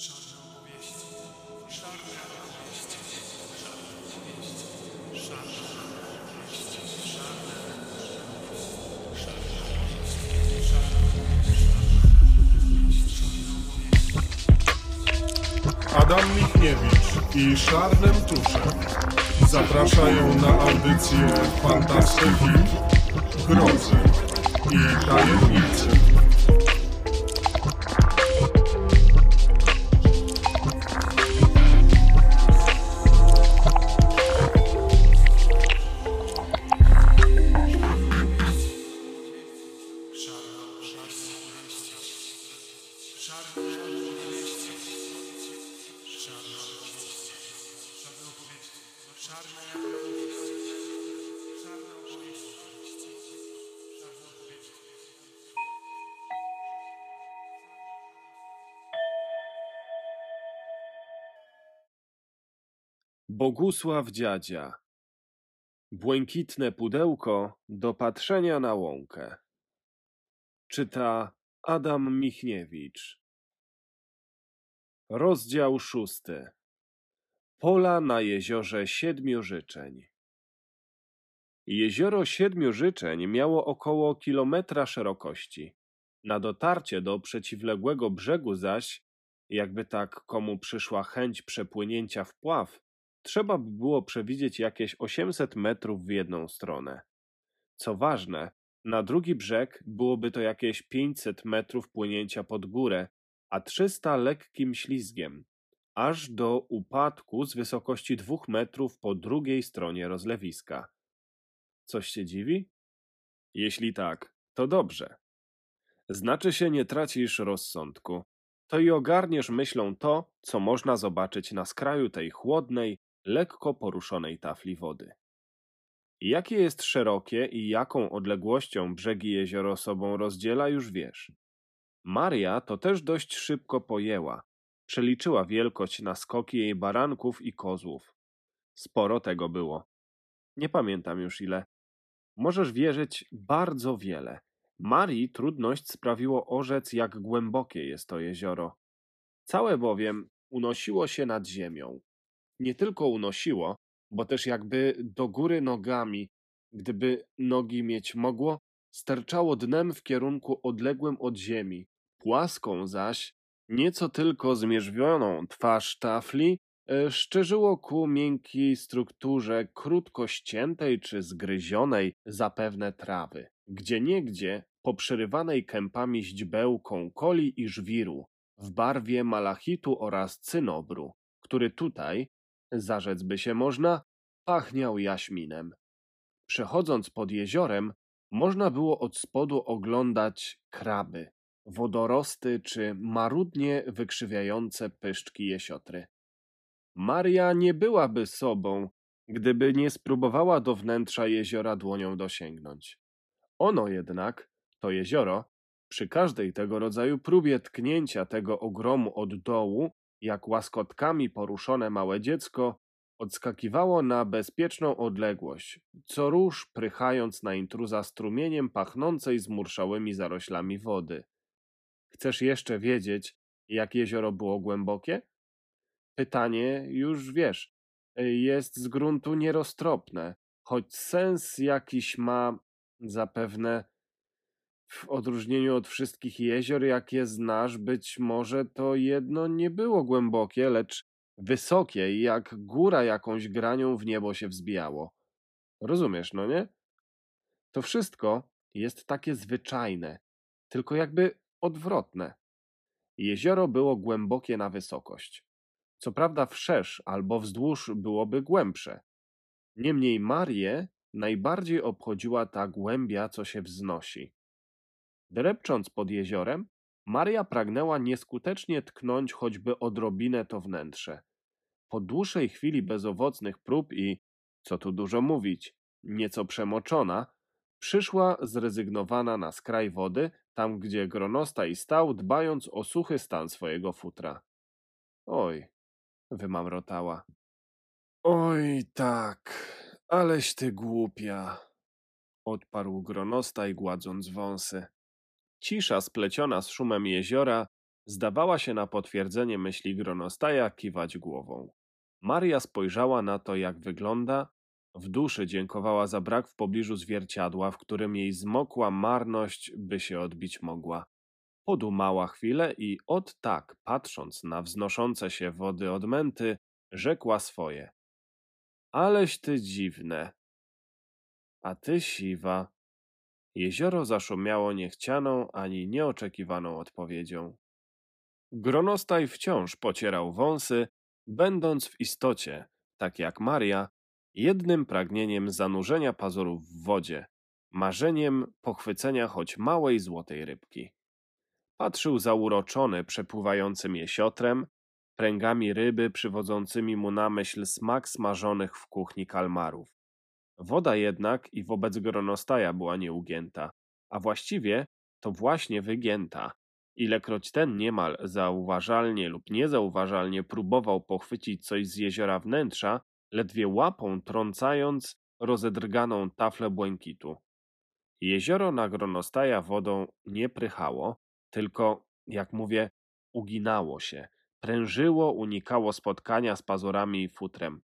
Szarne opowieści, szarne opowieści, szarne opowieści, szarne opowieści, szarne Adam Michniewicz i Szarnem Tuszem zapraszają na audycję fantastyki, grozy i tajemnicy. Bogusław Dziadzia. Błękitne pudełko do patrzenia na łąkę. Czyta Adam Michniewicz. Rozdział szósty. Pola na jeziorze Siedmiu Życzeń. Jezioro Siedmiu Życzeń miało około kilometra szerokości. Na dotarcie do przeciwległego brzegu zaś, jakby tak komu przyszła chęć przepłynięcia w pław, trzeba by było przewidzieć jakieś 800 metrów w jedną stronę. Co ważne, na drugi brzeg byłoby to jakieś 500 metrów płynięcia pod górę, a 300 lekkim ślizgiem, aż do upadku z wysokości dwóch metrów po drugiej stronie rozlewiska. Coś się dziwi? Jeśli tak, to dobrze. Znaczy się nie tracisz rozsądku. To i ogarniesz myślą to, co można zobaczyć na skraju tej chłodnej, lekko poruszonej tafli wody. Jakie jest szerokie i jaką odległością brzegi jezioro sobą rozdziela, już wiesz. Maria to też dość szybko pojęła. Przeliczyła wielkość na skoki jej baranków i kozłów. Sporo tego było. Nie pamiętam już ile. Możesz wierzyć bardzo wiele. Marii trudność sprawiło orzec, jak głębokie jest to jezioro. Całe bowiem unosiło się nad ziemią. Nie tylko unosiło, bo też jakby do góry nogami, gdyby nogi mieć mogło, sterczało dnem w kierunku odległym od ziemi, płaską zaś, nieco tylko zmierzwioną twarz tafli, e, szczerzyło ku miękkiej strukturze krótko ściętej czy zgryzionej zapewne trawy, gdzie niegdzie poprzerywanej kępami źdźbełką koli i żwiru, w barwie malachitu oraz cynobru, który tutaj, zarzec by się można, pachniał jaśminem. Przechodząc pod jeziorem, można było od spodu oglądać kraby, wodorosty czy marudnie wykrzywiające pyszczki jesiotry. Maria nie byłaby sobą, gdyby nie spróbowała do wnętrza jeziora dłonią dosięgnąć. Ono jednak, to jezioro, przy każdej tego rodzaju próbie tknięcia tego ogromu od dołu, jak łaskotkami poruszone małe dziecko, odskakiwało na bezpieczną odległość, co róż prychając na intruza strumieniem pachnącej zmurszałymi zaroślami wody. Chcesz jeszcze wiedzieć, jak jezioro było głębokie? Pytanie, już wiesz, jest z gruntu nieroztropne, choć sens jakiś ma zapewne w odróżnieniu od wszystkich jezior, jakie znasz, być może to jedno nie było głębokie, lecz wysokie i jak góra jakąś granią w niebo się wzbijało. Rozumiesz, no nie? To wszystko jest takie zwyczajne, tylko jakby odwrotne. Jezioro było głębokie na wysokość. Co prawda wszerz albo wzdłuż byłoby głębsze. Niemniej Marię najbardziej obchodziła ta głębia, co się wznosi. Drepcząc pod jeziorem, Maria pragnęła nieskutecznie tknąć choćby odrobinę to wnętrze. Po dłuższej chwili bezowocnych prób i, co tu dużo mówić, nieco przemoczona, przyszła zrezygnowana na skraj wody, tam gdzie gronostaj stał, dbając o suchy stan swojego futra. Oj, wymamrotała. Oj, tak, aleś ty głupia, odparł gronostaj, gładząc wąsy. Cisza spleciona z szumem jeziora Zdawała się na potwierdzenie myśli Gronostaja kiwać głową. Maria spojrzała na to, jak wygląda. W duszy dziękowała za brak w pobliżu zwierciadła, w którym jej zmokła marność by się odbić mogła. Podumała chwilę i od tak, patrząc na wznoszące się wody odmęty, rzekła swoje. Aleś ty dziwne. A ty siwa. Jezioro zaszumiało niechcianą ani nieoczekiwaną odpowiedzią. Gronostaj wciąż pocierał wąsy, będąc w istocie, tak jak Maria, jednym pragnieniem zanurzenia pazurów w wodzie, marzeniem pochwycenia choć małej złotej rybki. Patrzył zauroczony przepływającym jesiotrem, pręgami ryby przywodzącymi mu na myśl smak smażonych w kuchni kalmarów. Woda jednak i wobec gronostaja była nieugięta, a właściwie to właśnie wygięta. Ilekroć ten niemal zauważalnie lub niezauważalnie próbował pochwycić coś z jeziora wnętrza, ledwie łapą trącając rozedrganą taflę błękitu. Jezioro na gronostaja wodą nie prychało, tylko, jak mówię, uginało się, prężyło, unikało spotkania z pazurami i futrem.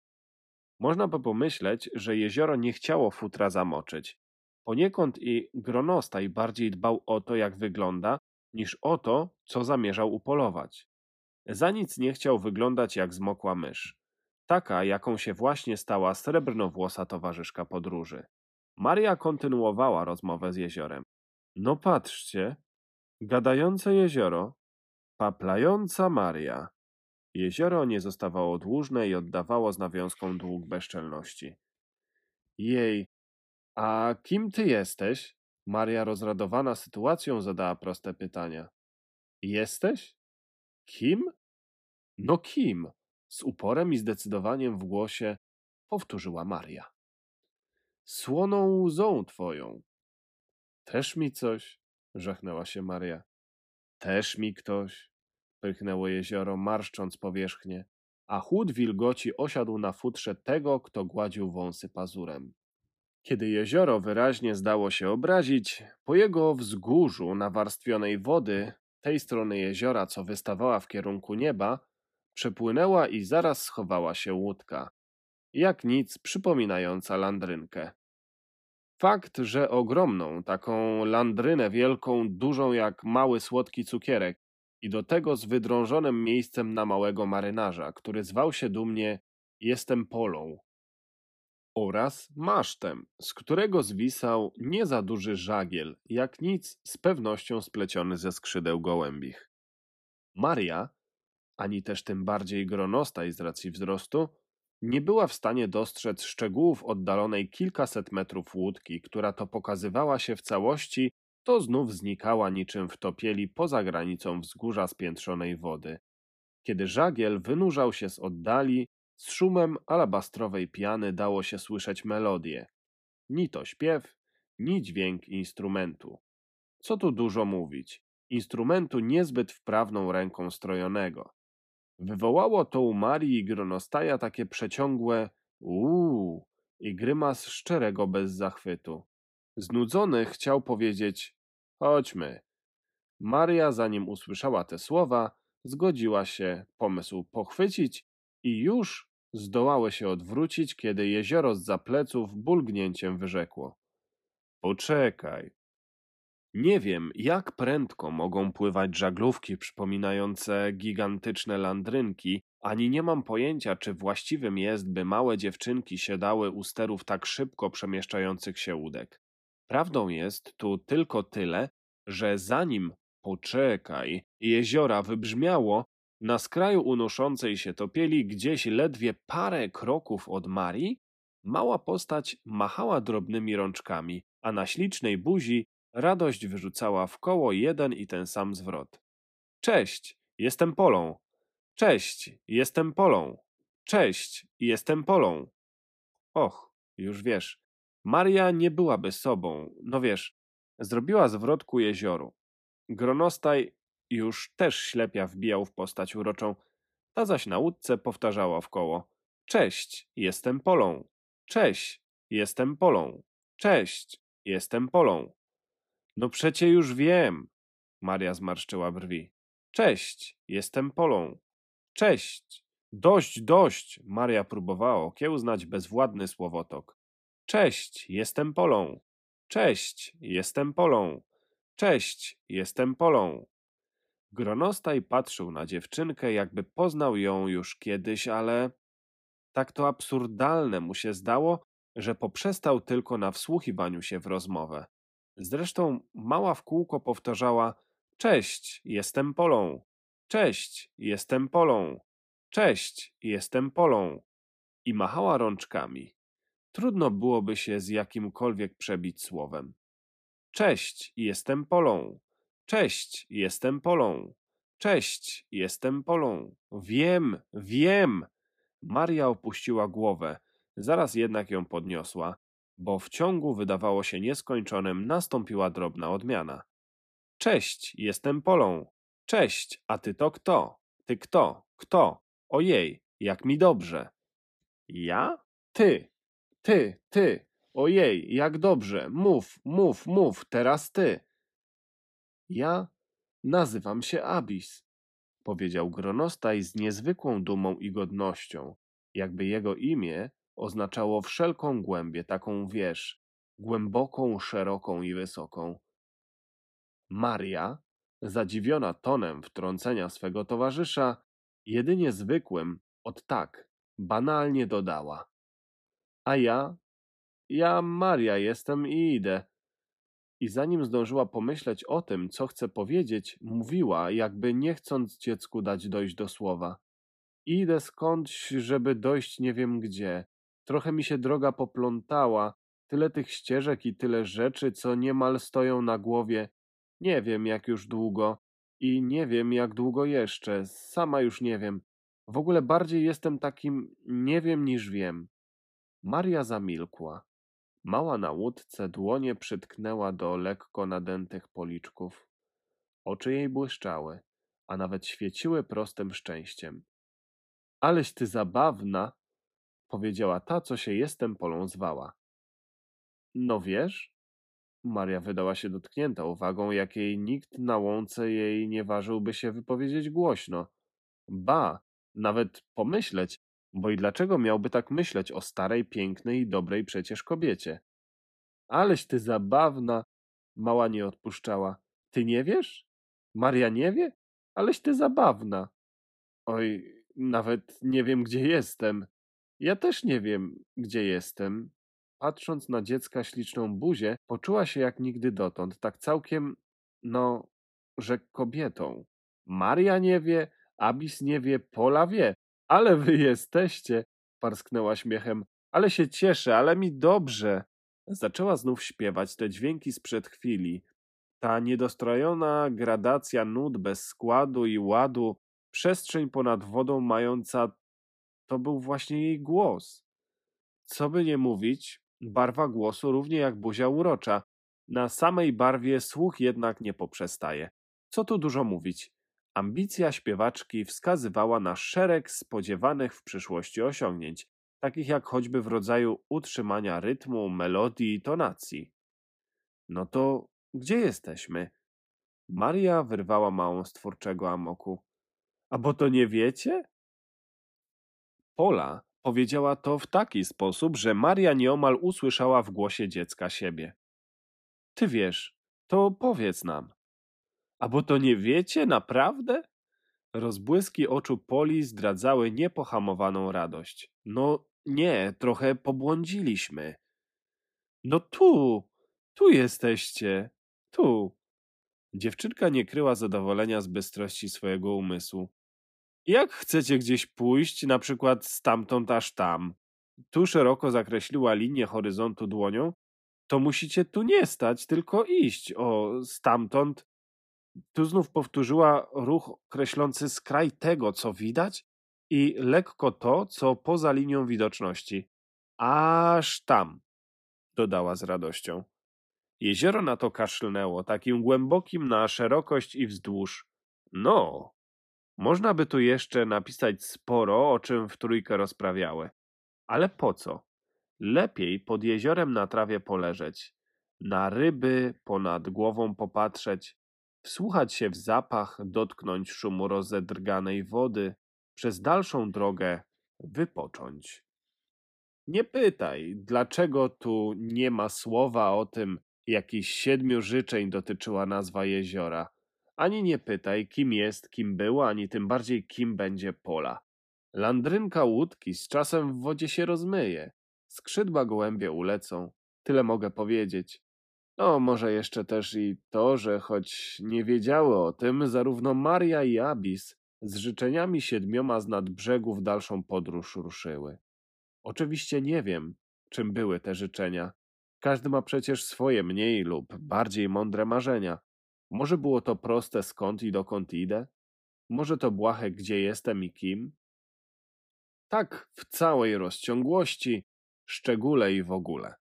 Można by pomyśleć, że jezioro nie chciało futra zamoczyć. Poniekąd i gronostaj bardziej dbał o to, jak wygląda, niż o to, co zamierzał upolować. Za nic nie chciał wyglądać jak zmokła mysz. Taka, jaką się właśnie stała srebrnowłosa towarzyszka podróży. Maria kontynuowała rozmowę z jeziorem. No patrzcie, gadające jezioro, paplająca Maria. Jezioro nie zostawało dłużne i oddawało z nawiązką dług bezczelności. Jej, a kim ty jesteś? Maria, rozradowana sytuacją, zadała proste pytania. Jesteś? Kim? No kim? Z uporem i zdecydowaniem w głosie powtórzyła Maria. Słoną łzą twoją. Też mi coś, żachnęła się Maria. Też mi ktoś, pyrchnęło jezioro, marszcząc powierzchnię, a chłód wilgoci osiadł na futrze tego, kto gładził wąsy pazurem. Kiedy jezioro wyraźnie zdało się obrazić, po jego wzgórzu nawarstwionej wody, tej strony jeziora, co wystawała w kierunku nieba, przepłynęła i zaraz schowała się łódka, jak nic przypominająca landrynkę. Fakt, że ogromną, taką landrynę wielką, dużą jak mały słodki cukierek i do tego z wydrążonym miejscem na małego marynarza, który zwał się dumnie Jestem Polą, oraz masztem, z którego zwisał nie za duży żagiel, jak nic z pewnością spleciony ze skrzydeł gołębich. Maria, ani też tym bardziej gronostaj z racji wzrostu, nie była w stanie dostrzec szczegółów oddalonej kilkaset metrów łódki, która to pokazywała się w całości, to znów znikała niczym w topieli poza granicą wzgórza spiętrzonej wody. Kiedy żagiel wynurzał się z oddali, z szumem alabastrowej piany dało się słyszeć melodię. Ni to śpiew, ni dźwięk instrumentu. Co tu dużo mówić, instrumentu niezbyt wprawną ręką strojonego. Wywołało to u Marii i Gronostaja takie przeciągłe uuu i grymas szczerego bezzachwytu. Znudzony chciał powiedzieć chodźmy. Maria, zanim usłyszała te słowa, zgodziła się pomysł pochwycić i już zdołały się odwrócić, kiedy jezioro z pleców bulgnięciem wyrzekło. Poczekaj. Nie wiem, jak prędko mogą pływać żaglówki przypominające gigantyczne landrynki, ani nie mam pojęcia, czy właściwym jest, by małe dziewczynki siadały u sterów tak szybko przemieszczających się łódek. Prawdą jest tu tylko tyle, że zanim poczekaj, jeziora wybrzmiało, na skraju unoszącej się topieli, gdzieś ledwie parę kroków od Marii, mała postać machała drobnymi rączkami, a na ślicznej buzi radość wyrzucała w koło jeden i ten sam zwrot. Cześć, jestem Polą. Cześć, jestem Polą. Cześć, jestem Polą. Och, już wiesz, Maria nie byłaby sobą, no wiesz, zrobiła zwrot ku jezioru. Gronostaj już też ślepia wbijał w postać uroczą, ta zaś na łódce powtarzała w koło. Cześć, jestem Polą. Cześć, jestem Polą. Cześć, jestem Polą. No przecie już wiem. Maria zmarszczyła brwi. Cześć, jestem Polą. Cześć. Dość, dość. Maria próbowała okiełznać bezwładny słowotok. Cześć, jestem Polą. Cześć, jestem Polą. Cześć, jestem Polą. Gronostaj patrzył na dziewczynkę, jakby poznał ją już kiedyś, ale tak to absurdalne mu się zdało, że poprzestał tylko na wsłuchiwaniu się w rozmowę. Zresztą mała w kółko powtarzała: Cześć, jestem Polą. Cześć, jestem Polą. Cześć, jestem Polą. I machała rączkami. Trudno byłoby się z jakimkolwiek przebić słowem. Cześć, jestem Polą. Cześć, jestem Polą. Cześć, jestem Polą. Wiem, wiem. Maria opuściła głowę, zaraz jednak ją podniosła, bo w ciągu wydawało się nieskończonym nastąpiła drobna odmiana. Cześć, jestem Polą. Cześć, a ty to kto? Ty kto? Kto? Ojej, jak mi dobrze. Ja? Ty. Ty, ty. Ojej, jak dobrze. Mów, mów, mów, teraz ty. Ja nazywam się Abis, powiedział Gronostaj z niezwykłą dumą i godnością, jakby jego imię oznaczało wszelką głębię, taką wiesz, głęboką, szeroką i wysoką. Maria, zadziwiona tonem wtrącenia swego towarzysza, jedynie zwykłym, od tak, banalnie dodała. A ja? Ja Maria jestem i idę. I zanim zdążyła pomyśleć o tym, co chce powiedzieć, mówiła, jakby nie chcąc dziecku dać dojść do słowa. Idę skądś, żeby dojść nie wiem gdzie. Trochę mi się droga poplątała, tyle tych ścieżek i tyle rzeczy, co niemal stoją na głowie. Nie wiem, jak już długo i nie wiem, jak długo jeszcze. Sama już nie wiem. W ogóle bardziej jestem takim nie wiem niż wiem. Maria zamilkła. Mała na łódce dłonie przytknęła do lekko nadętych policzków. Oczy jej błyszczały, a nawet świeciły prostym szczęściem. Aleś ty zabawna, powiedziała ta, co się jestem polą zwała. No wiesz? Maria wydała się dotknięta uwagą, jakiej nikt na łące jej nie ważyłby się wypowiedzieć głośno. Ba, nawet pomyśleć, bo i dlaczego miałby tak myśleć o starej, pięknej i dobrej przecież kobiecie? Aleś ty zabawna, mała nie odpuszczała. Ty nie wiesz? Maria nie wie? Aleś ty zabawna. Oj, nawet nie wiem, gdzie jestem. Ja też nie wiem, gdzie jestem. Patrząc na dziecka śliczną buzię, poczuła się jak nigdy dotąd, tak całkiem, no, że kobietą. Maria nie wie, Abis nie wie, Pola wie, ale wy jesteście, parsknęła śmiechem. Ale się cieszę, ale mi dobrze. Zaczęła znów śpiewać te dźwięki sprzed chwili. Ta niedostrojona gradacja nut bez składu i ładu, przestrzeń ponad wodą mająca, to był właśnie jej głos. Co by nie mówić, barwa głosu równie jak buzia urocza. Na samej barwie słuch jednak nie poprzestaje. Co tu dużo mówić. Ambicja śpiewaczki wskazywała na szereg spodziewanych w przyszłości osiągnięć, takich jak choćby w rodzaju utrzymania rytmu, melodii i tonacji. No to gdzie jesteśmy? Maria wyrwała małą z twórczego amoku. A bo to nie wiecie? Pola powiedziała to w taki sposób, że Maria nieomal usłyszała w głosie dziecka siebie. Ty wiesz, to powiedz nam. A bo to nie wiecie, naprawdę? Rozbłyski oczu Poli zdradzały niepohamowaną radość. No nie, trochę pobłądziliśmy. No tu, tu jesteście, tu. Dziewczynka nie kryła zadowolenia z bystrości swojego umysłu. Jak chcecie gdzieś pójść, na przykład stamtąd aż tam, tu szeroko zakreśliła linię horyzontu dłonią, to musicie tu nie stać, tylko iść, o, stamtąd. Tu znów powtórzyła ruch kreślący skraj tego, co widać i lekko to, co poza linią widoczności. Aż tam, dodała z radością. Jezioro na to kaszlnęło, takim głębokim na szerokość i wzdłuż. No, można by tu jeszcze napisać sporo, o czym w trójkę rozprawiały. Ale po co? Lepiej pod jeziorem na trawie poleżeć, na ryby ponad głową popatrzeć, wsłuchać się w zapach, dotknąć szumu rozedrganej wody, przez dalszą drogę wypocząć. Nie pytaj, dlaczego tu nie ma słowa o tym, jakichś siedmiu życzeń dotyczyła nazwa jeziora. Ani nie pytaj, kim jest, kim było, ani tym bardziej, kim będzie pola. Landrynka łódki z czasem w wodzie się rozmyje. Skrzydła gołębie ulecą. Tyle mogę powiedzieć. No, może jeszcze też i to, że choć nie wiedziały o tym, zarówno Maria i Abis z życzeniami siedmioma z nad brzegu w dalszą podróż ruszyły. Oczywiście nie wiem, czym były te życzenia. Każdy ma przecież swoje mniej lub bardziej mądre marzenia. Może było to proste skąd i dokąd idę? Może to błahe gdzie jestem i kim? Tak w całej rozciągłości, szczególe i w ogóle.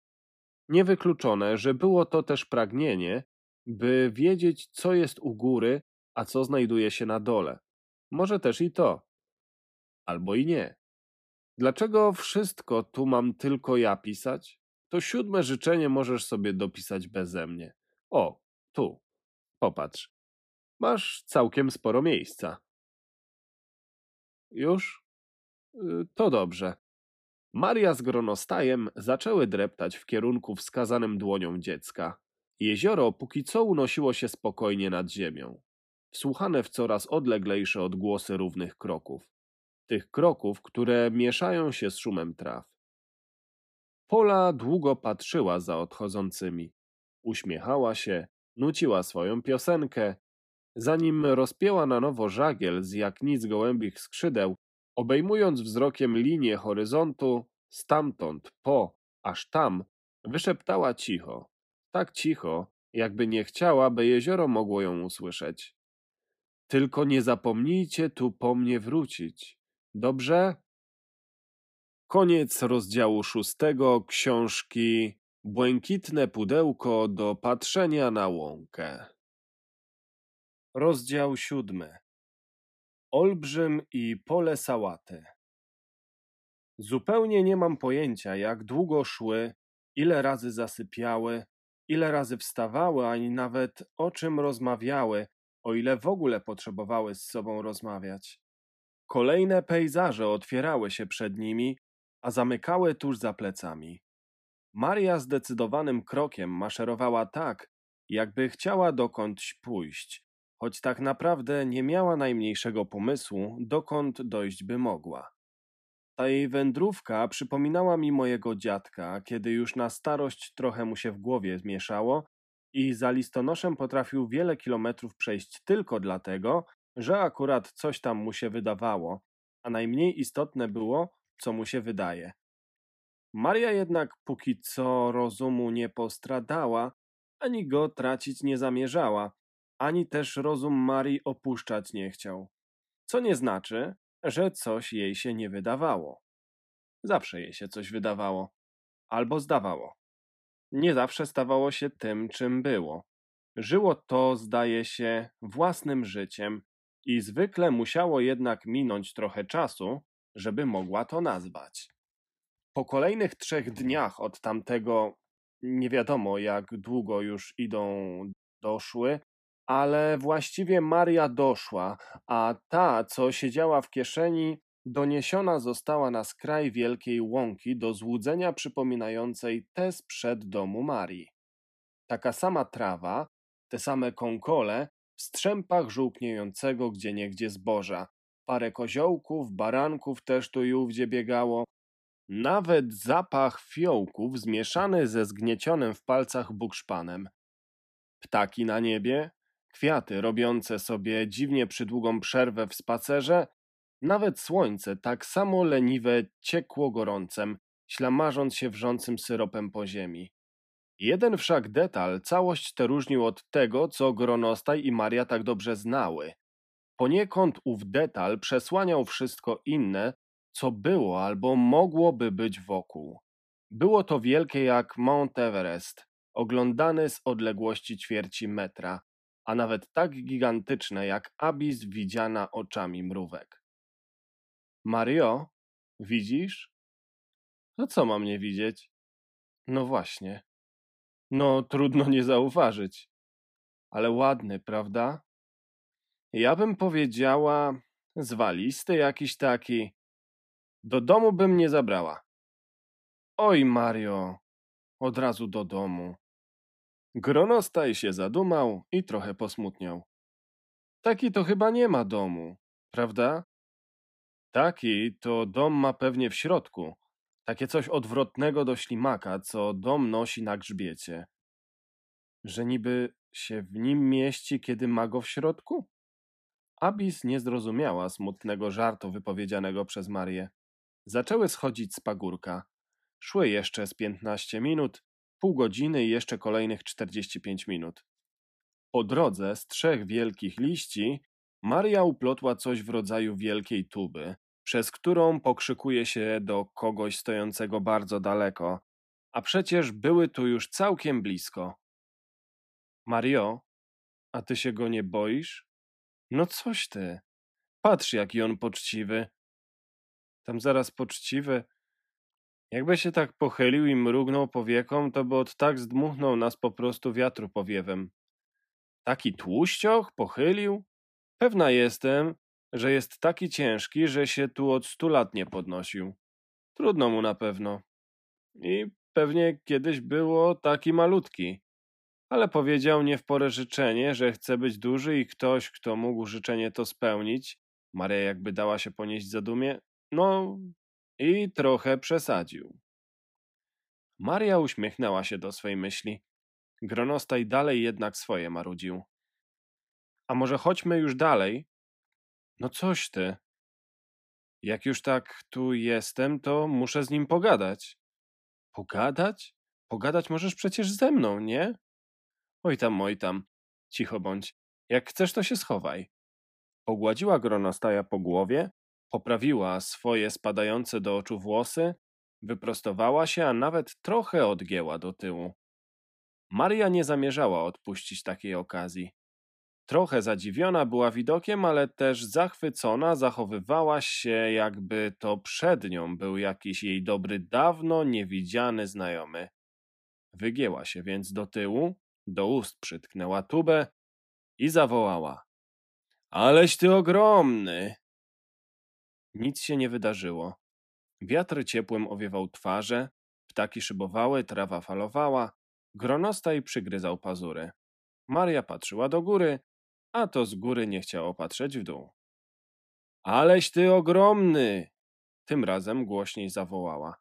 Niewykluczone, że było to też pragnienie, by wiedzieć, co jest u góry, a co znajduje się na dole. Może też i to. Albo i nie. Dlaczego wszystko tu mam tylko ja pisać? To siódme życzenie możesz sobie dopisać beze mnie. O, tu. Popatrz. Masz całkiem sporo miejsca. Już? Y, to dobrze. Maria z gronostajem zaczęły dreptać w kierunku wskazanym dłonią dziecka. Jezioro póki co unosiło się spokojnie nad ziemią. Wsłuchane w coraz odleglejsze odgłosy równych kroków. Tych kroków, które mieszają się z szumem traw. Pola długo patrzyła za odchodzącymi. Uśmiechała się, nuciła swoją piosenkę. Zanim rozpięła na nowo żagiel z jak nic gołębich skrzydeł, obejmując wzrokiem linię horyzontu, stamtąd po, aż tam, wyszeptała cicho. Tak cicho, jakby nie chciała, by jezioro mogło ją usłyszeć. Tylko nie zapomnijcie tu po mnie wrócić. Dobrze? Koniec rozdziału szóstego książki Błękitne pudełko do patrzenia na łąkę. Rozdział siódmy. Olbrzym i pole sałaty. Zupełnie nie mam pojęcia, jak długo szły, ile razy zasypiały, ile razy wstawały, ani nawet o czym rozmawiały, o ile w ogóle potrzebowały z sobą rozmawiać. Kolejne pejzaże otwierały się przed nimi, a zamykały tuż za plecami. Maria zdecydowanym krokiem maszerowała tak, jakby chciała dokądś pójść, choć tak naprawdę nie miała najmniejszego pomysłu, dokąd dojść by mogła. Ta jej wędrówka przypominała mi mojego dziadka, kiedy już na starość trochę mu się w głowie zmieszało i za listonoszem potrafił wiele kilometrów przejść tylko dlatego, że akurat coś tam mu się wydawało, a najmniej istotne było, co mu się wydaje. Maria jednak póki co rozumu nie postradała, ani go tracić nie zamierzała, ani też rozum Marii opuszczać nie chciał. Co nie znaczy, że coś jej się nie wydawało. Zawsze jej się coś wydawało, albo zdawało. Nie zawsze stawało się tym, czym było. Żyło to, zdaje się, własnym życiem i zwykle musiało jednak minąć trochę czasu, żeby mogła to nazwać. Po kolejnych trzech dniach od tamtego, nie wiadomo jak długo już idą, doszły, ale właściwie Maria doszła, a ta, co siedziała w kieszeni, doniesiona została na skraj wielkiej łąki do złudzenia przypominającej tę sprzed domu Marii. Taka sama trawa, te same konkole, w strzępach żółkniejącego gdzieniegdzie zboża, parę koziołków, baranków też tu i ówdzie biegało, nawet zapach fiołków zmieszany ze zgniecionym w palcach bukszpanem. Ptaki na niebie, kwiaty robiące sobie dziwnie przydługą przerwę w spacerze, nawet słońce tak samo leniwe ciekło gorącem, ślamarząc się wrzącym syropem po ziemi. Jeden wszak detal całość tę różnił od tego, co Gronostaj i Maria tak dobrze znały. Poniekąd ów detal przesłaniał wszystko inne, co było albo mogłoby być wokół. Było to wielkie jak Mount Everest, oglądane z odległości ćwierci metra, a nawet tak gigantyczne jak Abis widziana oczami mrówek. Mario, widzisz? No co mam nie widzieć? No właśnie. No trudno nie zauważyć. ale ładny, prawda? Ja bym powiedziała, zwalisty jakiś taki. Do domu bym nie zabrała. Oj, Mario, od razu do domu. Gronostaj się zadumał i trochę posmutniał. Taki to chyba nie ma domu, prawda? Taki to dom ma pewnie w środku. Takie coś odwrotnego do ślimaka, co dom nosi na grzbiecie. Że niby się w nim mieści, kiedy ma go w środku? Abis nie zrozumiała smutnego żartu wypowiedzianego przez Marię. Zaczęły schodzić z pagórka. Szły jeszcze z piętnaście minut, pół godziny i jeszcze kolejnych czterdzieści pięć minut. Po drodze z trzech wielkich liści Maria uplotła coś w rodzaju wielkiej tuby, przez którą pokrzykuje się do kogoś stojącego bardzo daleko, a przecież były tu już całkiem blisko. Mario, a ty się go nie boisz? No coś ty. Patrz, jaki on poczciwy. Tam zaraz poczciwy. Jakby się tak pochylił i mrugnął powieką, to by od tak zdmuchnął nas po prostu wiatru powiewem. Taki tłuścioch pochylił? Pewna jestem, że jest taki ciężki, że się tu od stu lat nie podnosił. Trudno mu na pewno. I pewnie kiedyś było taki malutki. Ale powiedział nie w porę życzenie, że chce być duży i ktoś, kto mógł życzenie to spełnić, Maria jakby dała się ponieść zadumie, no i trochę przesadził. Maria uśmiechnęła się do swej myśli. Gronostaj dalej jednak swoje marudził. A może chodźmy już dalej? No coś ty. Jak już tak tu jestem, to muszę z nim pogadać. Pogadać? Pogadać możesz przecież ze mną, nie? Oj tam, oj tam. Cicho bądź. Jak chcesz, to się schowaj. Pogładziła gronostaja po głowie, poprawiła swoje spadające do oczu włosy, wyprostowała się, a nawet trochę odgięła do tyłu. Maria nie zamierzała odpuścić takiej okazji. Trochę zadziwiona była widokiem, ale też zachwycona zachowywała się, jakby to przed nią był jakiś jej dobry, dawno niewidziany znajomy. Wygięła się więc do tyłu, do ust przytknęła tubę i zawołała. Aleś ty ogromny! Nic się nie wydarzyło. Wiatr ciepłym owiewał twarze, ptaki szybowały, trawa falowała, gronostaj przygryzał pazury. Maria patrzyła do góry, a to z góry nie chciało patrzeć w dół. Aleś ty ogromny! Tym razem głośniej zawołała.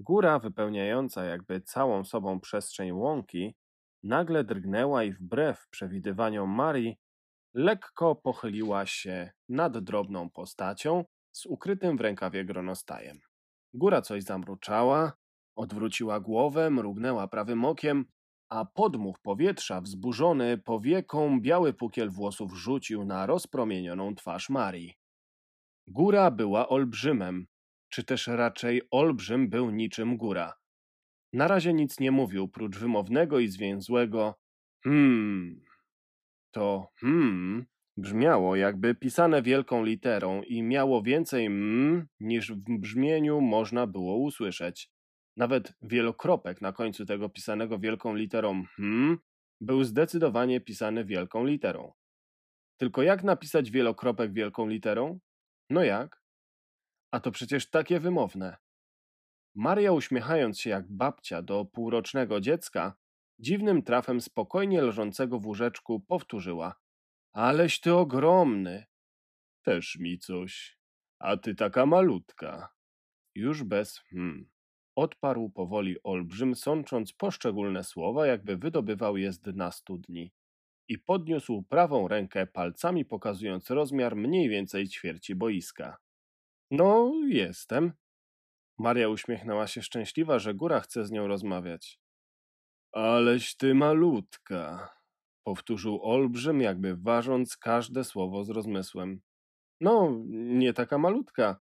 Góra, wypełniająca jakby całą sobą przestrzeń łąki, nagle drgnęła i wbrew przewidywaniom Marii, lekko pochyliła się nad drobną postacią z ukrytym w rękawie gronostajem. Góra coś zamruczała, odwróciła głowę, mrugnęła prawym okiem, a podmuch powietrza, wzburzony powieką, biały pukiel włosów rzucił na rozpromienioną twarz Marii. Góra była olbrzymem, czy też raczej olbrzym był niczym góra. Na razie nic nie mówił, prócz wymownego i zwięzłego hmm. To hmm brzmiało jakby pisane wielką literą i miało więcej mm niż w brzmieniu można było usłyszeć. Nawet wielokropek na końcu tego pisanego wielką literą hmm był zdecydowanie pisany wielką literą. Tylko jak napisać wielokropek wielką literą? No jak? A to przecież takie wymowne. Maria, uśmiechając się jak babcia do półrocznego dziecka, dziwnym trafem spokojnie leżącego w łóżeczku powtórzyła: Aleś ty ogromny! Też mi coś. A ty taka malutka. Już bez hmm. Odparł powoli olbrzym, sącząc poszczególne słowa, jakby wydobywał je z dna studni. I podniósł prawą rękę palcami, pokazując rozmiar mniej więcej ćwierci boiska. No, jestem, Maria uśmiechnęła się szczęśliwa, że góra chce z nią rozmawiać. Aleś ty malutka, powtórzył olbrzym, jakby ważąc każde słowo z rozmysłem. No, nie taka malutka.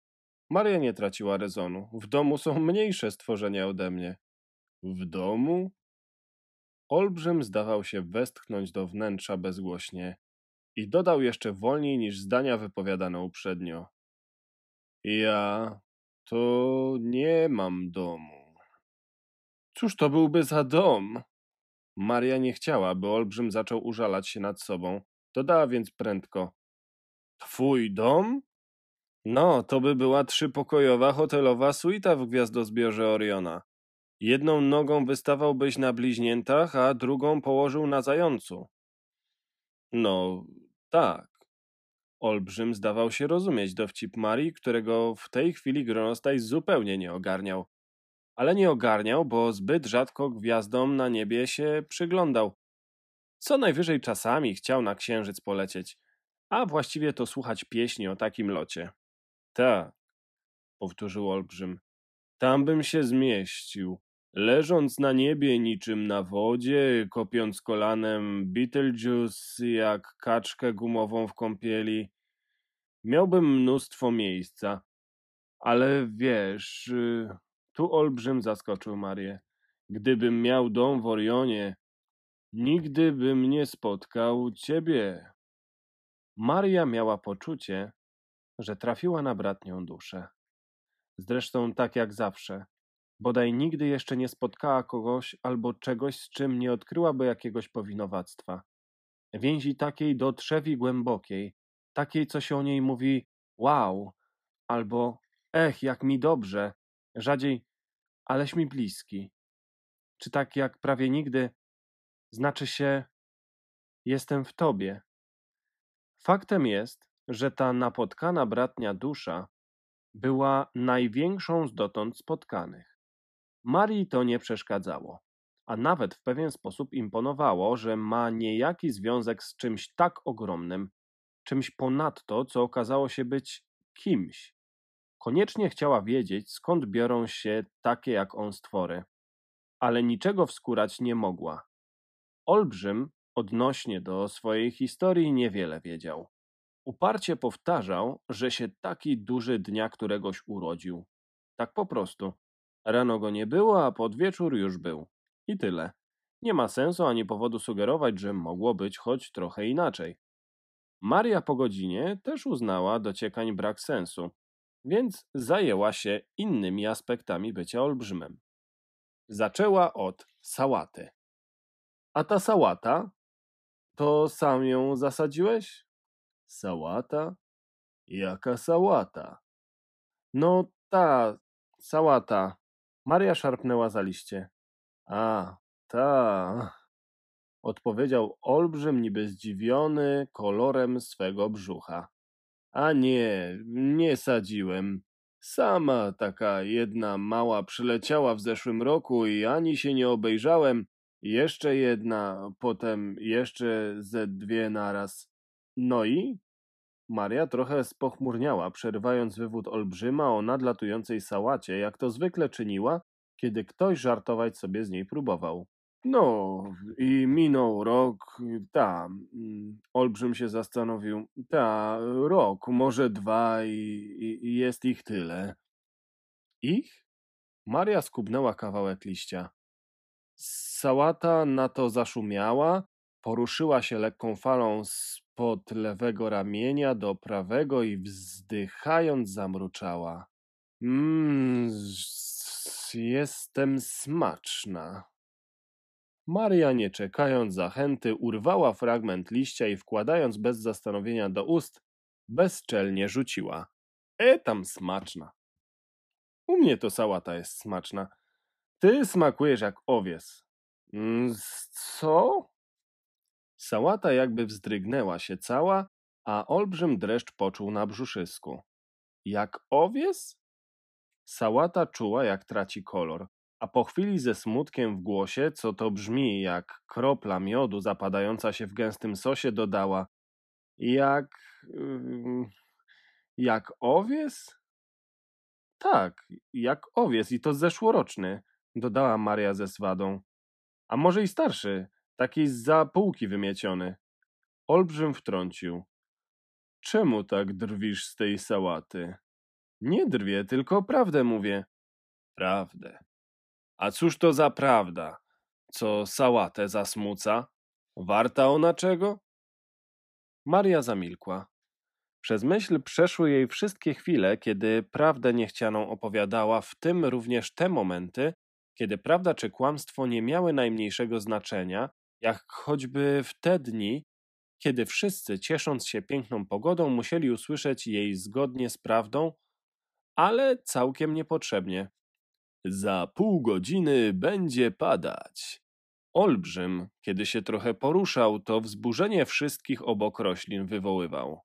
Maria nie traciła rezonu. W domu są mniejsze stworzenia ode mnie. W domu? Olbrzym zdawał się westchnąć do wnętrza bezgłośnie i dodał jeszcze wolniej niż zdania wypowiadane uprzednio. Ja to nie mam domu. Cóż to byłby za dom? Maria nie chciała, by olbrzym zaczął użalać się nad sobą. Dodała więc prędko. Twój dom? No, to by była trzypokojowa hotelowa suita w gwiazdozbiorze Oriona. Jedną nogą wystawałbyś na bliźniętach, a drugą położył na zającu. No, tak. Olbrzym zdawał się rozumieć dowcip Marii, którego w tej chwili Gronostaj zupełnie nie ogarniał. Ale nie ogarniał, bo zbyt rzadko gwiazdom na niebie się przyglądał. Co najwyżej czasami chciał na księżyc polecieć, a właściwie to słuchać pieśni o takim locie. Tak, powtórzył Olbrzym. Tam bym się zmieścił. Leżąc na niebie niczym na wodzie, kopiąc kolanem Beetlejuice jak kaczkę gumową w kąpieli, miałbym mnóstwo miejsca. Ale wiesz, y, tu olbrzym zaskoczył Marię. Gdybym miał dom w Orionie, nigdy bym nie spotkał ciebie. Maria miała poczucie, że trafiła na bratnią duszę. Zresztą tak jak zawsze. Bodaj nigdy jeszcze nie spotkała kogoś albo czegoś, z czym nie odkryłaby jakiegoś powinowactwa. Więzi takiej do trzewi głębokiej, takiej, co się o niej mówi wow, albo ech, jak mi dobrze, rzadziej aleś mi bliski. Czy tak jak prawie nigdy, znaczy się jestem w tobie. Faktem jest, że ta napotkana bratnia dusza była największą z dotąd spotkanych. Marii to nie przeszkadzało, a nawet w pewien sposób imponowało, że ma niejaki związek z czymś tak ogromnym, czymś ponadto, co okazało się być kimś. Koniecznie chciała wiedzieć, skąd biorą się takie jak on stwory, ale niczego wskórać nie mogła. Olbrzym odnośnie do swojej historii niewiele wiedział. Uparcie powtarzał, że się taki duży dnia któregoś urodził. Tak po prostu. Rano go nie było, a pod wieczór już był. I tyle. Nie ma sensu ani powodu sugerować, że mogło być choć trochę inaczej. Maria po godzinie też uznała dociekań brak sensu, więc zajęła się innymi aspektami bycia olbrzymem. Zaczęła od sałaty. A ta sałata? To sam ją zasadziłeś? Sałata? Jaka sałata? No ta, sałata. Maria szarpnęła za liście. A, ta. Odpowiedział olbrzym niby zdziwiony kolorem swego brzucha. A nie, nie sadziłem. Sama taka jedna mała przyleciała w zeszłym roku i ani się nie obejrzałem. Jeszcze jedna, potem jeszcze ze dwie naraz. No i? Maria trochę spochmurniała, przerywając wywód olbrzyma o nadlatującej sałacie, jak to zwykle czyniła, kiedy ktoś żartować sobie z niej próbował. No, i minął rok, ta, mm, olbrzym się zastanowił, ta, rok, może dwa i, i, i jest ich tyle. Ich? Maria skubnęła kawałek liścia. Sałata na to zaszumiała, poruszyła się lekką falą spod lewego ramienia do prawego i wzdychając zamruczała. Mmm, jestem smaczna. Maria, nie czekając zachęty, urwała fragment liścia i wkładając bez zastanowienia do ust, bezczelnie rzuciła. E tam smaczna. U mnie to sałata jest smaczna. Ty smakujesz jak owies. Mm, co? Sałata jakby wzdrygnęła się cała, a olbrzym dreszcz poczuł na brzuszysku. Jak owies? Sałata czuła, jak traci kolor, a po chwili ze smutkiem w głosie, co to brzmi jak kropla miodu zapadająca się w gęstym sosie, dodała: Jak. Jak owies? Tak, jak owies i to zeszłoroczny, dodała Maria ze swadą. A może i starszy, taki z za półki wymieciony. Olbrzym wtrącił. Czemu tak drwisz z tej sałaty? Nie drwię, tylko prawdę mówię. Prawdę. A cóż to za prawda? Co sałatę zasmuca? Warta ona czego? Maria zamilkła. Przez myśl przeszły jej wszystkie chwile, kiedy prawdę niechcianą opowiadała, w tym również te momenty, kiedy prawda czy kłamstwo nie miały najmniejszego znaczenia, jak choćby w te dni, kiedy wszyscy, ciesząc się piękną pogodą, musieli usłyszeć jej zgodnie z prawdą, ale całkiem niepotrzebnie. Za pół godziny będzie padać. Olbrzym, kiedy się trochę poruszał, to wzburzenie wszystkich obok roślin wywoływał.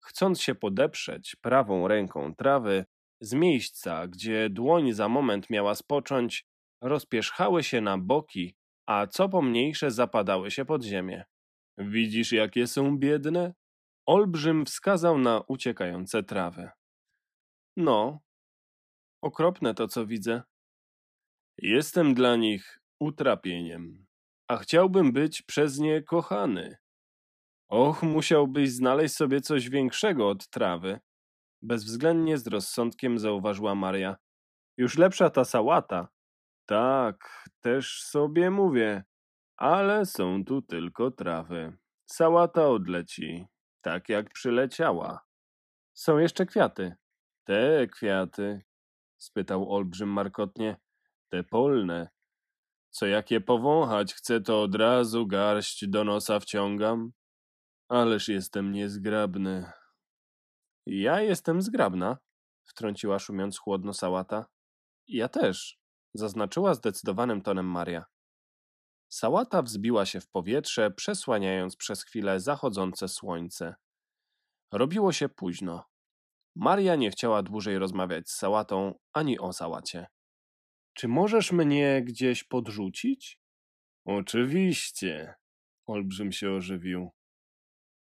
Chcąc się podeprzeć prawą ręką trawy, z miejsca, gdzie dłoń za moment miała spocząć, rozpierzchały się na boki, a co pomniejsze zapadały się pod ziemię. Widzisz, jakie są biedne? Olbrzym wskazał na uciekające trawy. No, okropne to, co widzę. Jestem dla nich utrapieniem, a chciałbym być przez nie kochany. Och, musiałbyś znaleźć sobie coś większego od trawy. Bezwzględnie z rozsądkiem zauważyła Maria. Już lepsza ta sałata. Tak, też sobie mówię, ale są tu tylko trawy. Sałata odleci, tak jak przyleciała. Są jeszcze kwiaty. Te kwiaty, spytał Olbrzym markotnie. Te polne. Co jak je powąchać chcę, to od razu garść do nosa wciągam. Ależ jestem niezgrabny. Ja jestem zgrabna, wtrąciła szumiąc chłodno sałata. Ja też, zaznaczyła zdecydowanym tonem Maria. Sałata wzbiła się w powietrze, przesłaniając przez chwilę zachodzące słońce. Robiło się późno. Maria nie chciała dłużej rozmawiać z sałatą ani o sałacie. Czy możesz mnie gdzieś podrzucić? Oczywiście. Olbrzym się ożywił.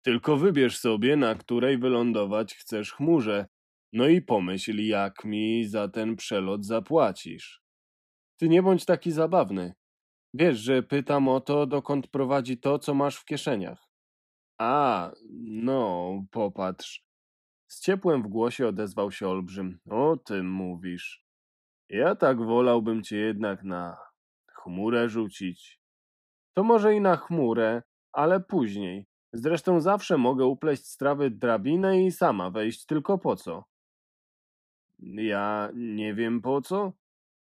Tylko wybierz sobie, na której wylądować chcesz chmurze. No i pomyśl, jak mi za ten przelot zapłacisz. Ty nie bądź taki zabawny. Wiesz, że pytam o to, dokąd prowadzi to, co masz w kieszeniach. A, no, popatrz. Z ciepłem w głosie odezwał się Olbrzym. O tym mówisz. Ja tak wolałbym cię jednak na chmurę rzucić. To może i na chmurę, ale później. Zresztą zawsze mogę upleść z trawy drabinę i sama wejść, tylko po co? Ja nie wiem po co?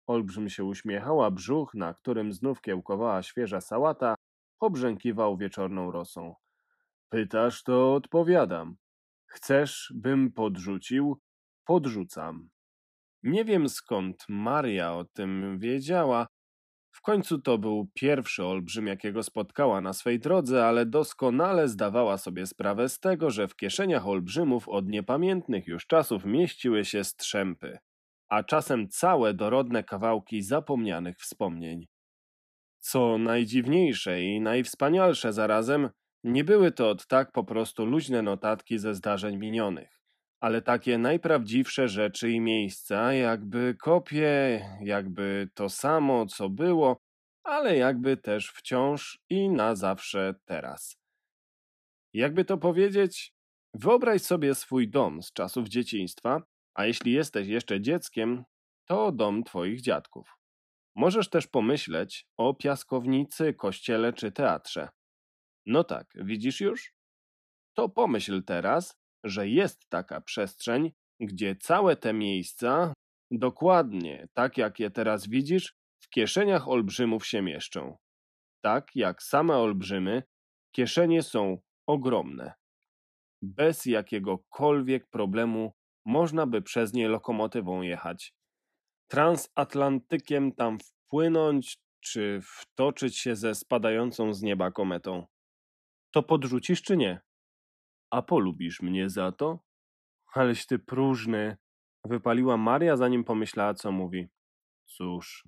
Olbrzym się uśmiechał, a brzuch, na którym znów kiełkowała świeża sałata, pobrzękiwał wieczorną rosą. Pytasz, to odpowiadam. Chcesz, bym podrzucił? Podrzucam. Nie wiem skąd Maria o tym wiedziała. W końcu to był pierwszy olbrzym, jakiego spotkała na swej drodze, ale doskonale zdawała sobie sprawę z tego, że w kieszeniach olbrzymów od niepamiętnych już czasów mieściły się strzępy, a czasem całe dorodne kawałki zapomnianych wspomnień. Co najdziwniejsze i najwspanialsze zarazem, nie były to od tak po prostu luźne notatki ze zdarzeń minionych ale takie najprawdziwsze rzeczy i miejsca, jakby kopie, jakby to samo, co było, ale jakby też wciąż i na zawsze teraz. Jakby to powiedzieć, wyobraź sobie swój dom z czasów dzieciństwa, a jeśli jesteś jeszcze dzieckiem, to dom twoich dziadków. Możesz też pomyśleć o piaskownicy, kościele czy teatrze. No tak, widzisz już? To pomyśl teraz, że jest taka przestrzeń, gdzie całe te miejsca, dokładnie tak jak je teraz widzisz, w kieszeniach olbrzymów się mieszczą. Tak jak same olbrzymy, kieszenie są ogromne. Bez jakiegokolwiek problemu można by przez nie lokomotywą jechać. Transatlantykiem tam wpłynąć, czy wtoczyć się ze spadającą z nieba kometą. To podrzucisz czy nie? A polubisz mnie za to? Aleś ty próżny, wypaliła Maria, zanim pomyślała, co mówi. Cóż,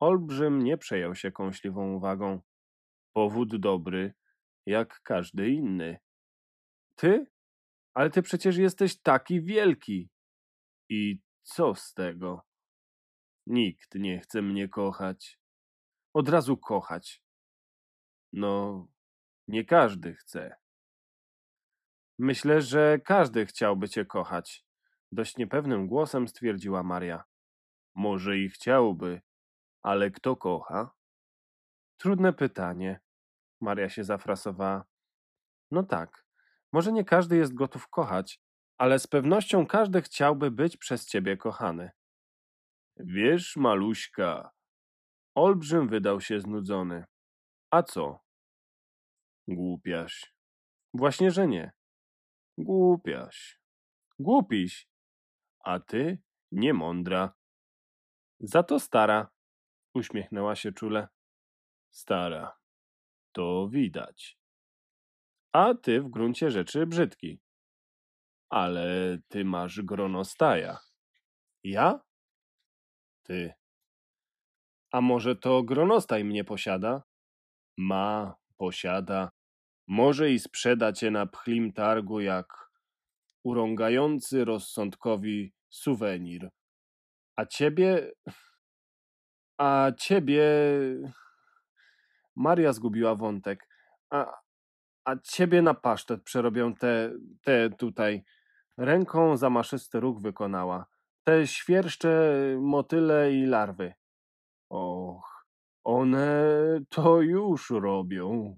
olbrzym nie przejął się kąśliwą uwagą. Powód dobry, jak każdy inny. Ty? Ale ty przecież jesteś taki wielki. I co z tego? Nikt nie chce mnie kochać. Od razu kochać. No, nie każdy chce. Myślę, że każdy chciałby cię kochać. Dość niepewnym głosem stwierdziła Maria. Może i chciałby, ale kto kocha? Trudne pytanie. Maria się zafrasowała. No tak, może nie każdy jest gotów kochać, ale z pewnością każdy chciałby być przez ciebie kochany. Wiesz, maluśka, Olbrzym wydał się znudzony. A co? Głupiaś. Właśnie, że nie. Głupiaś. Głupiś. A ty niemądra. Za to stara. Uśmiechnęła się czule. Stara. To widać. A ty w gruncie rzeczy brzydki. Ale ty masz gronostaja. Ja? Ty. A może to gronostaj mnie posiada? Ma, posiada. Może i sprzeda cię na pchlim targu jak urągający rozsądkowi suwenir. A ciebie... A ciebie... Maria zgubiła wątek. A, a ciebie na pasztet przerobią te, te tutaj. Ręką zamaszysty ruch wykonała. Te świerszcze, motyle i larwy. Och, one to już robią.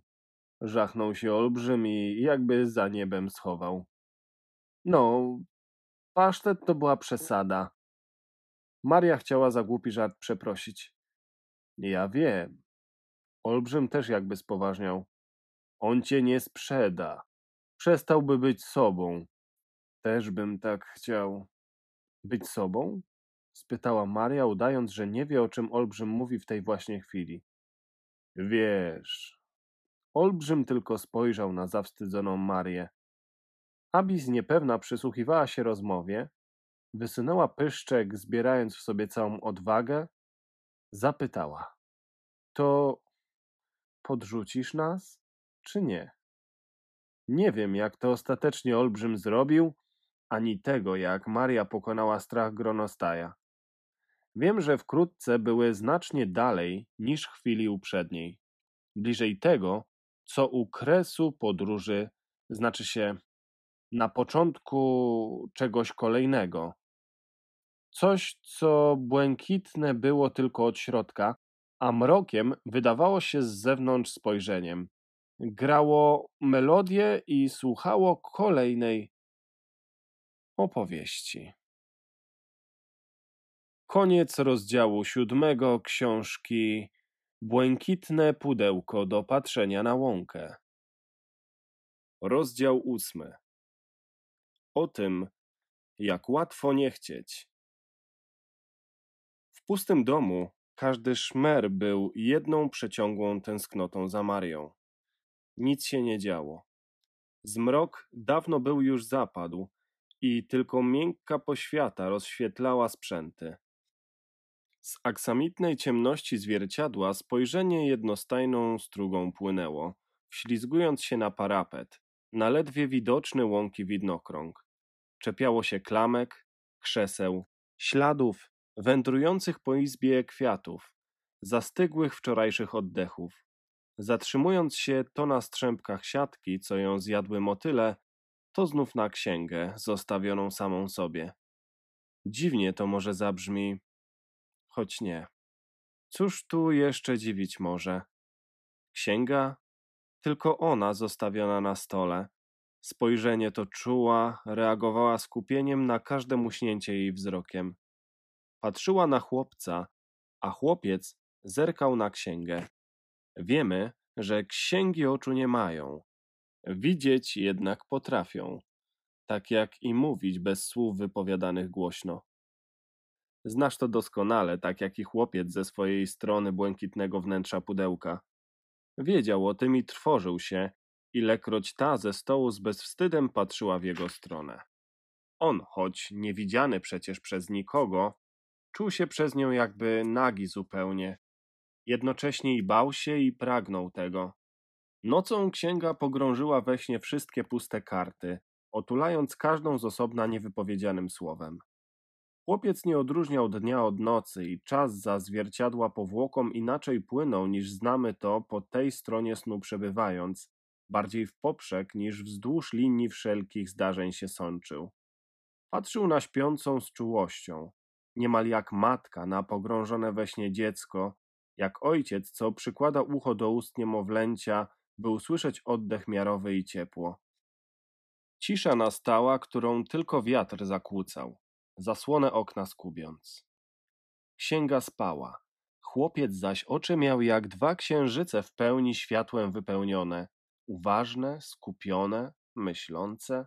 Żachnął się olbrzym i jakby za niebem schował. No, pasztet to była przesada. Maria chciała za głupi żart przeprosić. Ja wiem. Olbrzym też jakby spoważniał. On cię nie sprzeda. Przestałby być sobą. Też bym tak chciał. Być sobą? spytała Maria, udając, że nie wie, o czym Olbrzym mówi w tej właśnie chwili. Wiesz. Olbrzym tylko spojrzał na zawstydzoną Marię. Abis niepewna przysłuchiwała się rozmowie, wysunęła pyszczek, zbierając w sobie całą odwagę, zapytała: To podrzucisz nas, czy nie? Nie wiem, jak to ostatecznie Olbrzym zrobił, ani tego, jak Maria pokonała strach gronostaja. Wiem, że wkrótce były znacznie dalej niż chwili uprzedniej. Bliżej tego, co u kresu podróży, znaczy się na początku czegoś kolejnego. Coś, co błękitne było tylko od środka, a mrokiem wydawało się z zewnątrz spojrzeniem. Grało melodię i słuchało kolejnej opowieści. Koniec rozdziału siódmego książki Błękitne pudełko do patrzenia na łąkę. Rozdział ósmy. O tym, jak łatwo nie chcieć. W pustym domu każdy szmer był jedną przeciągłą tęsknotą za Marią. Nic się nie działo. Zmrok dawno był już zapadł i tylko miękka poświata rozświetlała sprzęty. Z aksamitnej ciemności zwierciadła spojrzenie jednostajną strugą płynęło, wślizgując się na parapet, na ledwie widoczny łąki widnokrąg. Czepiało się klamek, krzeseł, śladów, wędrujących po izbie kwiatów, zastygłych wczorajszych oddechów. Zatrzymując się to na strzępkach siatki, co ją zjadły motyle, to znów na księgę, zostawioną samą sobie. Dziwnie to może zabrzmi, choć nie. Cóż tu jeszcze dziwić może? Księga? Tylko ona zostawiona na stole. Spojrzenie to czuła, reagowała skupieniem na każde muśnięcie jej wzrokiem. Patrzyła na chłopca, a chłopiec zerkał na księgę. Wiemy, że księgi oczu nie mają. Widzieć jednak potrafią, tak jak i mówić bez słów wypowiadanych głośno. Znasz to doskonale, tak jak i chłopiec ze swojej strony błękitnego wnętrza pudełka. Wiedział o tym i trwożył się, ilekroć ta ze stołu z bezwstydem patrzyła w jego stronę. On, choć niewidziany przecież przez nikogo, czuł się przez nią jakby nagi zupełnie. Jednocześnie i bał się i pragnął tego. Nocą księga pogrążyła we śnie wszystkie puste karty, otulając każdą z osobna niewypowiedzianym słowem. Chłopiec nie odróżniał dnia od nocy i czas za zwierciadła powłoką inaczej płynął niż znamy to po tej stronie snu przebywając, bardziej w poprzek niż wzdłuż linii wszelkich zdarzeń się sączył. Patrzył na śpiącą z czułością, niemal jak matka na pogrążone we śnie dziecko, jak ojciec, co przykłada ucho do ust niemowlęcia, by usłyszeć oddech miarowy i ciepło. Cisza nastała, którą tylko wiatr zakłócał zasłonę okna skubiąc. Księga spała, Chłopiec zaś oczy miał jak dwa księżyce w pełni światłem wypełnione, uważne, skupione, myślące.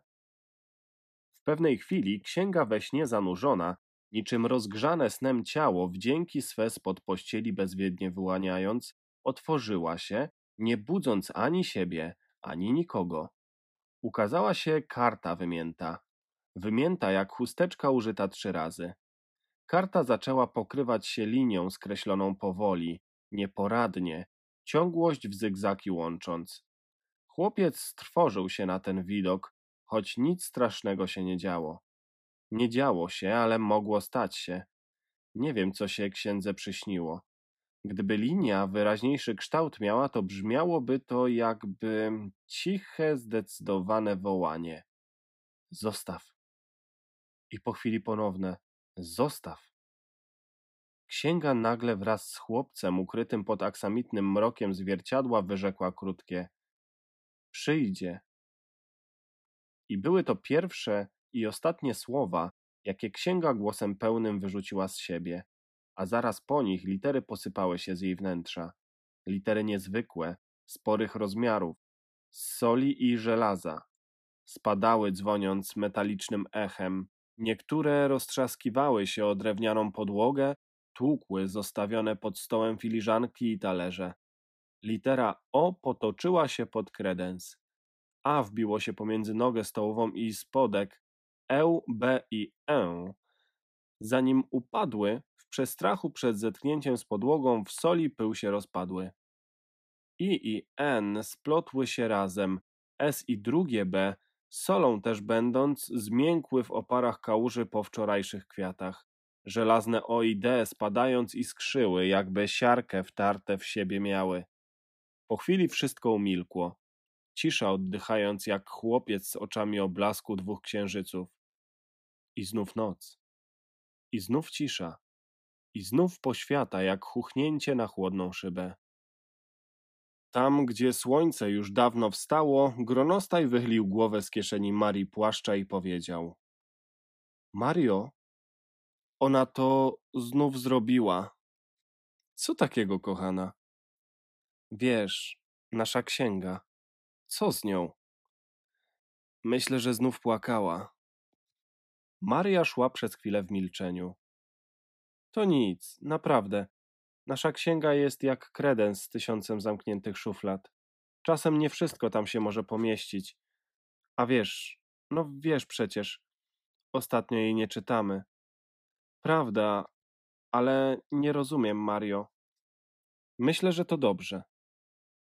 W pewnej chwili księga we śnie zanurzona, niczym rozgrzane snem ciało, wdzięki swe spod pościeli bezwiednie wyłaniając, otworzyła się, nie budząc ani siebie, ani nikogo. Ukazała się karta wymięta, wymięta jak chusteczka użyta trzy razy. Karta zaczęła pokrywać się linią skreśloną powoli, nieporadnie, ciągłość w zygzaki łącząc. Chłopiec strwożył się na ten widok, choć nic strasznego się nie działo. Nie działo się, ale mogło stać się. Nie wiem, co się księdze przyśniło. Gdyby linia wyraźniejszy kształt miała, to brzmiałoby to jakby ciche, zdecydowane wołanie. Zostaw. I po chwili ponowne. Zostaw. Księga nagle wraz z chłopcem ukrytym pod aksamitnym mrokiem zwierciadła wyrzekła krótkie. Przyjdzie. I były to pierwsze i ostatnie słowa, jakie księga głosem pełnym wyrzuciła z siebie, a zaraz po nich litery posypały się z jej wnętrza. Litery niezwykłe, sporych rozmiarów, z soli i żelaza. Spadały dzwoniąc metalicznym echem. Niektóre roztrzaskiwały się o drewnianą podłogę, tłukły zostawione pod stołem filiżanki i talerze. Litera O potoczyła się pod kredens. A wbiło się pomiędzy nogę stołową i spodek, E, B i E. Zanim upadły, w przestrachu przed zetknięciem z podłogą w soli pył się rozpadły. I i N splotły się razem, S i drugie B, solą też będąc, zmiękły w oparach kałuży po wczorajszych kwiatach. Żelazne O i D spadając iskrzyły, jakby siarkę wtarte w siebie miały. Po chwili wszystko umilkło. Cisza oddychając jak chłopiec z oczami o blasku dwóch księżyców. I znów noc. I znów cisza. I znów poświata, jak chuchnięcie na chłodną szybę. Tam, gdzie słońce już dawno wstało, Gronostaj wychylił głowę z kieszeni Marii płaszcza i powiedział: Mario, ona to znów zrobiła. Co takiego, kochana? Wiesz, nasza księga. Co z nią? Myślę, że znów płakała. Maria szła przez chwilę w milczeniu. To nic, naprawdę. Nasza księga jest jak kredens z tysiącem zamkniętych szuflad. Czasem nie wszystko tam się może pomieścić. A wiesz, no wiesz przecież, ostatnio jej nie czytamy. Prawda, ale nie rozumiem, Mario. Myślę, że to dobrze.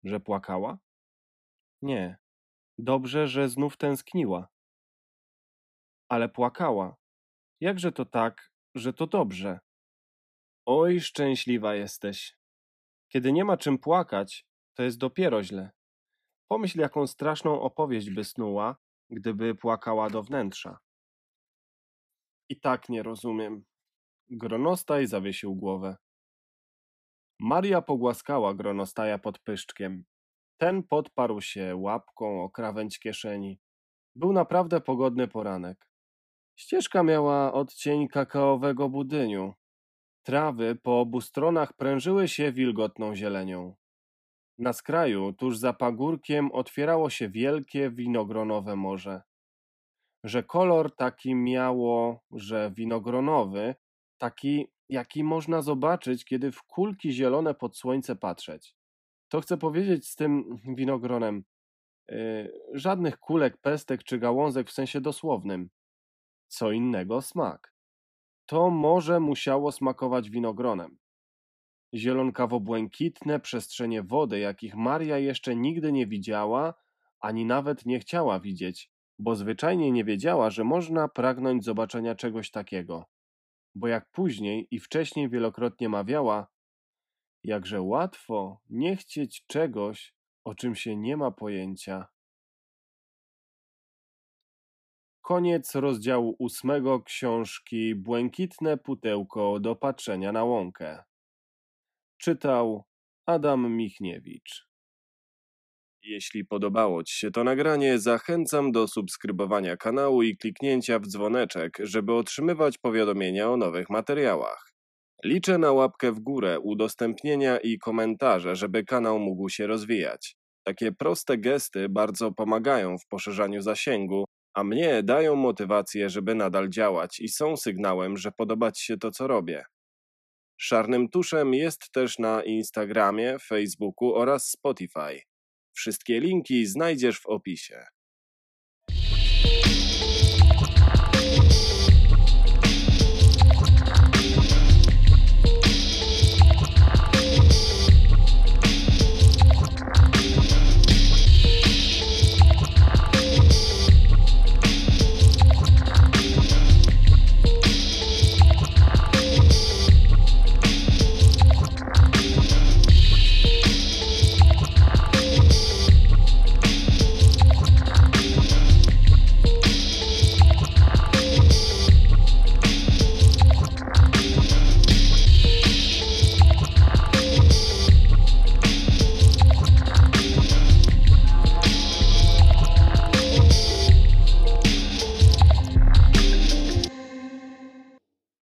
Że płakała? Nie. Dobrze, że znów tęskniła. Ale płakała. Jakże to tak, że to dobrze? Oj, szczęśliwa jesteś. Kiedy nie ma czym płakać, to jest dopiero źle. Pomyśl, jaką straszną opowieść by snuła, gdyby płakała do wnętrza. I tak nie rozumiem. Gronostaj zawiesił głowę. Maria pogłaskała Gronostaja pod pyszczkiem. Ten podparł się łapką o krawędź kieszeni. Był naprawdę pogodny poranek. Ścieżka miała odcień kakaowego budyniu. Trawy po obu stronach prężyły się wilgotną zielenią. Na skraju, tuż za pagórkiem, otwierało się wielkie winogronowe morze. Że kolor taki miało, że winogronowy, taki, jaki można zobaczyć, kiedy w kulki zielone pod słońce patrzeć. To chcę powiedzieć z tym winogronem. Yy, żadnych kulek, pestek czy gałązek w sensie dosłownym. Co innego smak. To morze musiało smakować winogronem. Zielonkawo-błękitne przestrzenie wody, jakich Maria jeszcze nigdy nie widziała, ani nawet nie chciała widzieć, bo zwyczajnie nie wiedziała, że można pragnąć zobaczenia czegoś takiego. Bo jak później i wcześniej wielokrotnie mawiała, jakże łatwo nie chcieć czegoś, o czym się nie ma pojęcia. Koniec rozdziału ósmego książki Błękitne pudełko do patrzenia na łąkę. Czytał Adam Michniewicz. Jeśli podobało Ci się to nagranie, zachęcam do subskrybowania kanału i kliknięcia w dzwoneczek, żeby otrzymywać powiadomienia o nowych materiałach. Liczę na łapkę w górę, udostępnienia i komentarze, żeby kanał mógł się rozwijać. Takie proste gesty bardzo pomagają w poszerzaniu zasięgu, a mnie dają motywację, żeby nadal działać i są sygnałem, że podoba Ci się to, co robię. Szarnym Tuszem jest też na Instagramie, Facebooku oraz Spotify. Wszystkie linki znajdziesz w opisie.